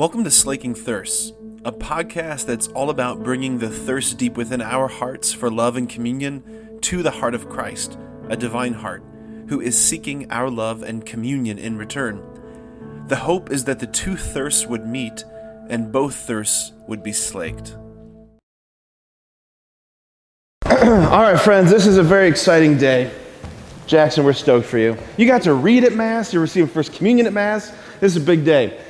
Welcome to Slaking Thirsts, a podcast that's all about bringing the thirst deep within our hearts for love and communion to the heart of Christ, a divine heart, who is seeking our love and communion in return. The hope is that the two thirsts would meet and both thirsts would be slaked. All right, friends, this is a very exciting day. Jackson, we're stoked for you. You got to read at Mass, you're receiving First Communion at Mass. This is a big day.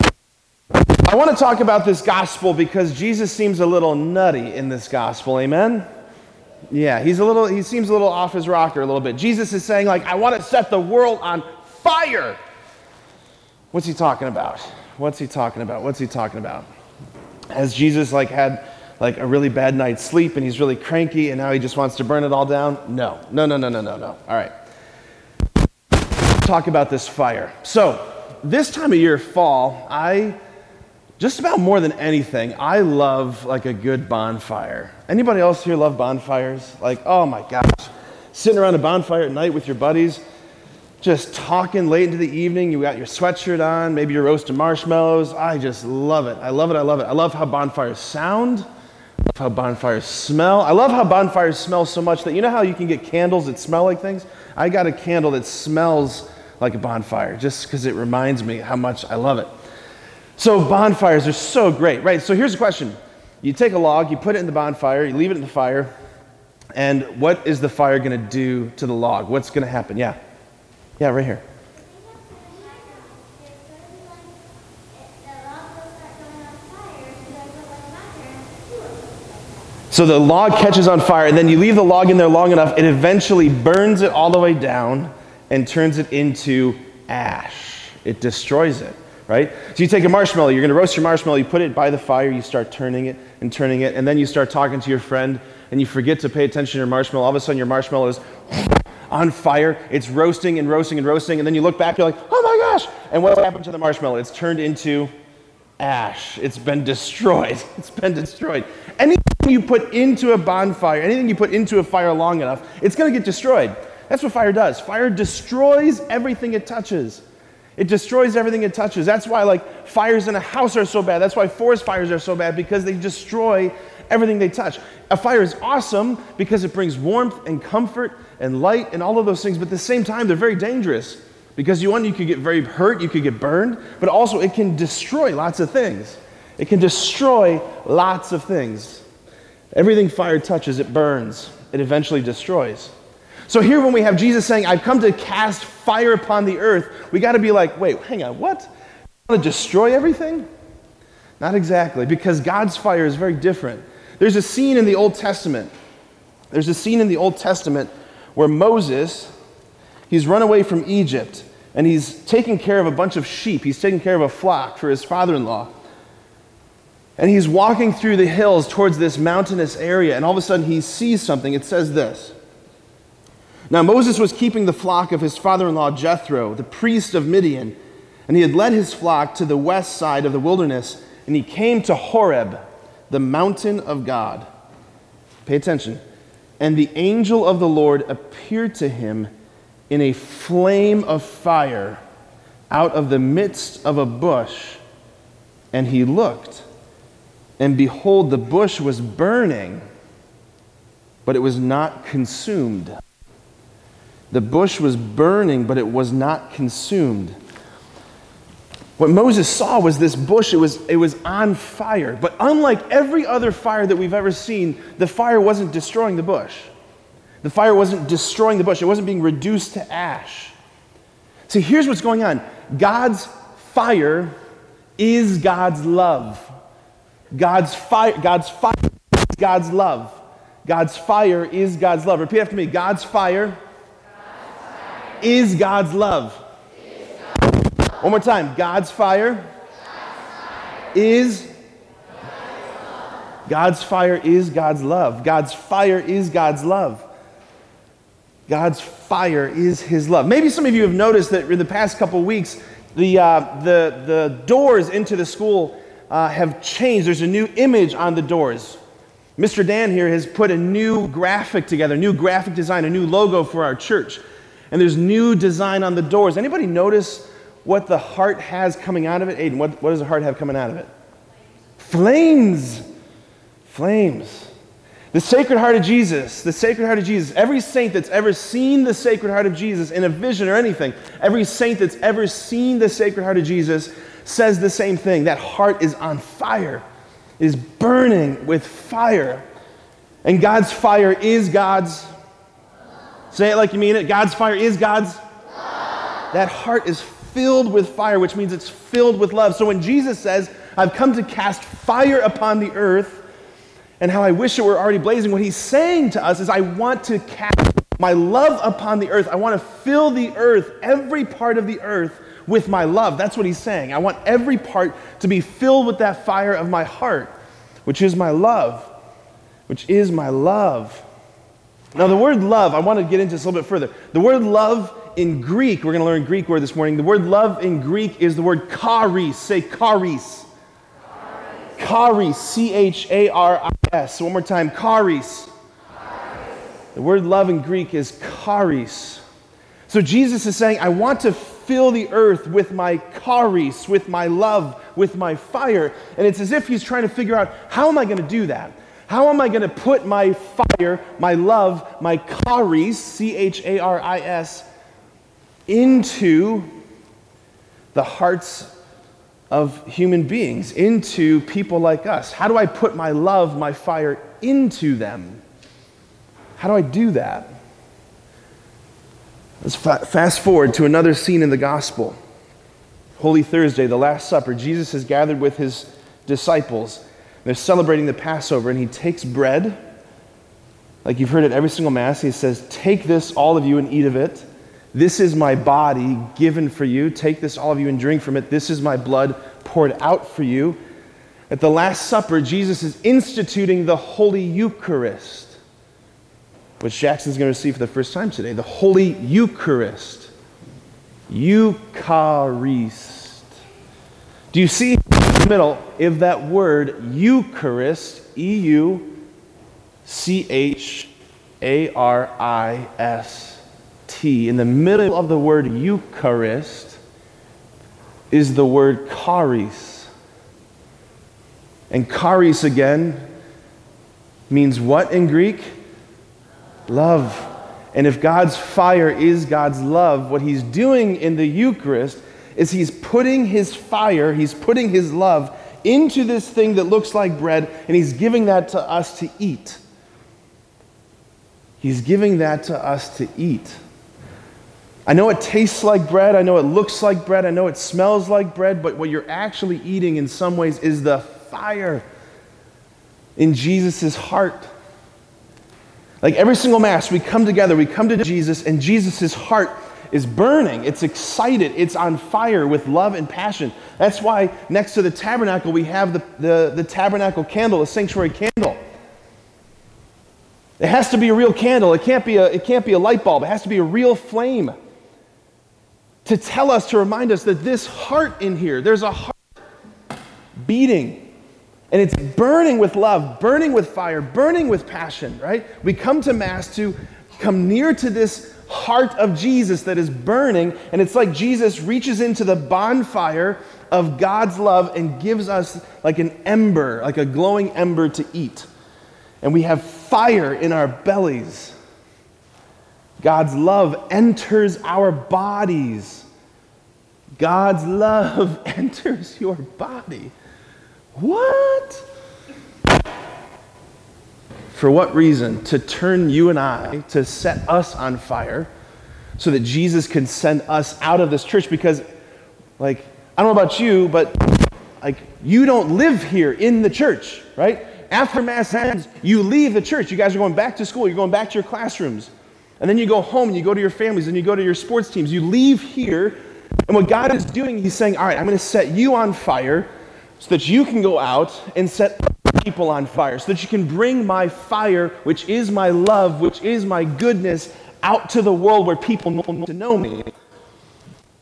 I want to talk about this gospel because Jesus seems a little nutty in this gospel. Amen? Yeah, he's a little, he seems a little off his rocker a little bit. Jesus is saying, like, I want to set the world on fire. What's he talking about? What's he talking about? What's he talking about? Has Jesus like had like a really bad night's sleep and he's really cranky and now he just wants to burn it all down? No. No, no, no, no, no, no. All right. Talk about this fire. So, this time of year, fall, I just about more than anything, I love like a good bonfire. Anybody else here love bonfires? Like, oh my gosh, sitting around a bonfire at night with your buddies, just talking late into the evening. You got your sweatshirt on, maybe you're roasting marshmallows. I just love it. I love it. I love it. I love how bonfires sound. I love how bonfires smell. I love how bonfires smell so much that you know how you can get candles that smell like things? I got a candle that smells like a bonfire just because it reminds me how much I love it. So bonfires are so great, right? So here's a question. You take a log, you put it in the bonfire, you leave it in the fire, and what is the fire going to do to the log? What's going to happen? Yeah. Yeah, right here. So the log catches on fire, and then you leave the log in there long enough, it eventually burns it all the way down and turns it into ash. It destroys it, right? So you take a marshmallow, you're going to roast your marshmallow, you put it by the fire, you start turning it and turning it, and then you start talking to your friend, and you forget to pay attention to your marshmallow. All of a sudden, your marshmallow is on fire, it's roasting and roasting and roasting, and then you look back, you're like, oh my gosh! And what happened to the marshmallow? It's turned into ash. It's been destroyed. It's been destroyed. Anything you put into a bonfire, anything you put into a fire long enough, it's going to get destroyed. That's what fire does. Fire destroys everything it touches. It destroys everything it touches. That's why, like, fires in a house are so bad. That's why forest fires are so bad because they destroy everything they touch. A fire is awesome because it brings warmth and comfort and light and all of those things, but at the same time, they're very dangerous because you, one, you could get very hurt, you could get burned, but also it can destroy lots of things. It can destroy lots of things. Everything fire touches, it burns, it eventually destroys. So here, when we have Jesus saying, I've come to cast fire upon the earth, we got to be like, wait, hang on, what? You want to destroy everything? Not exactly, because God's fire is very different. There's a scene in the Old Testament. There's a scene in the Old Testament where Moses, he's run away from Egypt and he's taking care of a bunch of sheep. He's taking care of a flock for his father in law. And he's walking through the hills towards this mountainous area, and all of a sudden he sees something. It says this Now Moses was keeping the flock of his father in law Jethro, the priest of Midian, and he had led his flock to the west side of the wilderness, and he came to Horeb, the mountain of God. Pay attention. And the angel of the Lord appeared to him in a flame of fire out of the midst of a bush. And he looked, and behold, the bush was burning, but it was not consumed. The bush was burning, but it was not consumed. What Moses saw was this bush, it was, it was on fire. But unlike every other fire that we've ever seen, the fire wasn't destroying the bush. The fire wasn't destroying the bush, it wasn't being reduced to ash. See, here's what's going on God's fire is God's love. God's fire, God's fire God's love. God's fire is God's love. Repeat after me God's fire. Is God's love. One more time. God's fire, is God's fire is God's love. God's fire is God's love. God's fire is his love. Maybe some of you have noticed that in the past couple weeks, the, uh, the, the doors into the school uh, have changed. There's a new image on the doors. Mr. Dan here has put a new graphic together, new graphic design, a new logo for our church. And there's new design on the doors. Anybody notice what the heart has coming out of it? Aiden, what, what does the heart have coming out of it? flames. Flames. The Sacred Heart of Jesus, the Sacred Heart of Jesus, every saint that's ever seen the Sacred Heart of Jesus in a vision or anything, every saint that's ever seen the Sacred Heart of Jesus says the same thing. That heart is on fire, it is burning with fire. And God's fire is God's. Say it like you mean it. God's fire is God's. That heart is filled with fire, which means it's filled with love. So when Jesus says, I've come to cast fire upon the earth, and how I wish it were already blazing. What he's saying to us is, I want to cast my love upon the earth. I want to fill the earth, every part of the earth, with my love. That's what he's saying. I want every part to be filled with that fire of my heart, which is my love. Which is my love. Now, the word love, I want to get into this a little bit further. The word love in Greek, we're going to learn Greek word this morning. The word love in Greek is the word charis. Say charis. Charis, C H A R I S. One more time, charis. The word love in Greek is charis. So Jesus is saying, I want to fill the earth with my charis, with my love, with my fire. And it's as if he's trying to figure out how am I going to do that? How am I going to put my fire, my love, my charis, C H A R I S, into the hearts of human beings, into people like us? How do I put my love, my fire into them? How do I do that? Let's fa- fast forward to another scene in the gospel. Holy Thursday, the Last Supper. Jesus has gathered with his disciples. They're celebrating the Passover, and he takes bread, like you've heard at every single Mass. He says, Take this, all of you, and eat of it. This is my body given for you. Take this, all of you, and drink from it. This is my blood poured out for you. At the Last Supper, Jesus is instituting the Holy Eucharist, which Jackson's going to receive for the first time today. The Holy Eucharist. Eucharist. Do you see middle of that word Eucharist, E U C H A R I S? T, in the middle of the word Eucharist, is the word charis. And charis again means what in Greek? Love. And if God's fire is God's love, what he's doing in the Eucharist is he's putting his fire, he's putting his love into this thing that looks like bread, and he's giving that to us to eat. He's giving that to us to eat. I know it tastes like bread. I know it looks like bread. I know it smells like bread. But what you're actually eating in some ways is the fire in Jesus' heart. Like every single Mass, we come together, we come to Jesus, and Jesus' heart is burning. It's excited. It's on fire with love and passion. That's why next to the tabernacle, we have the, the, the tabernacle candle, the sanctuary candle. It has to be a real candle. It can't be a, it can't be a light bulb. It has to be a real flame to tell us, to remind us that this heart in here, there's a heart beating. And it's burning with love, burning with fire, burning with passion, right? We come to Mass to come near to this heart of Jesus that is burning. And it's like Jesus reaches into the bonfire of God's love and gives us like an ember, like a glowing ember to eat. And we have fire in our bellies. God's love enters our bodies. God's love enters your body. What? For what reason? To turn you and I, to set us on fire, so that Jesus can send us out of this church. Because, like, I don't know about you, but, like, you don't live here in the church, right? After Mass ends, you leave the church. You guys are going back to school, you're going back to your classrooms. And then you go home and you go to your families and you go to your sports teams. You leave here, and what God is doing, He's saying, All right, I'm going to set you on fire so that you can go out and set people on fire, so that you can bring my fire, which is my love, which is my goodness, out to the world where people know to know me.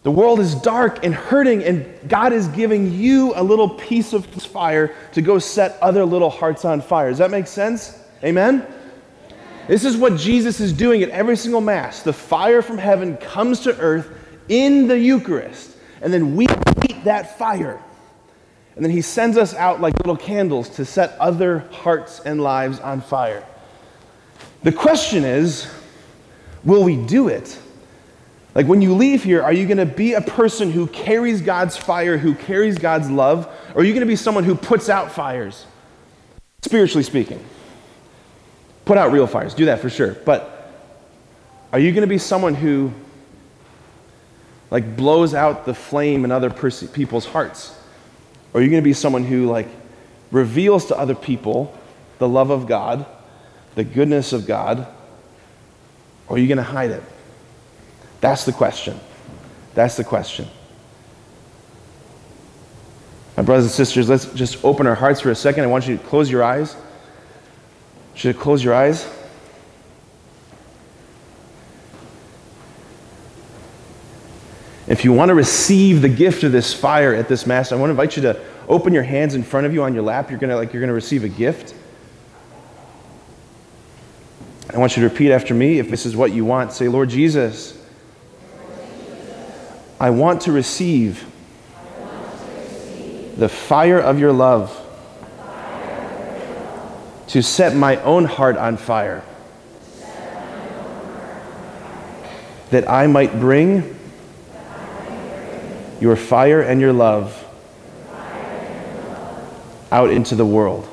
The world is dark and hurting, and God is giving you a little piece of fire to go set other little hearts on fire. Does that make sense? Amen? This is what Jesus is doing at every single Mass. The fire from heaven comes to earth in the Eucharist, and then we eat that fire. And then he sends us out like little candles to set other hearts and lives on fire. The question is will we do it? Like when you leave here, are you going to be a person who carries God's fire, who carries God's love, or are you going to be someone who puts out fires? Spiritually speaking. Put out real fires, do that for sure. But are you going to be someone who like blows out the flame in other pers- people's hearts? Or are you going to be someone who like reveals to other people the love of God, the goodness of God, or are you going to hide it? That's the question. That's the question. My brothers and sisters, let's just open our hearts for a second. I want you to close your eyes. Should I close your eyes? If you want to receive the gift of this fire at this Mass, I want to invite you to open your hands in front of you on your lap. You're going to, like you're going to receive a gift. I want you to repeat after me if this is what you want. Say, Lord Jesus, I want to receive the fire of your love to set my own heart on fire that I might bring your fire and your love out into the world.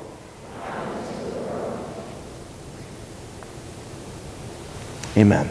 Amen.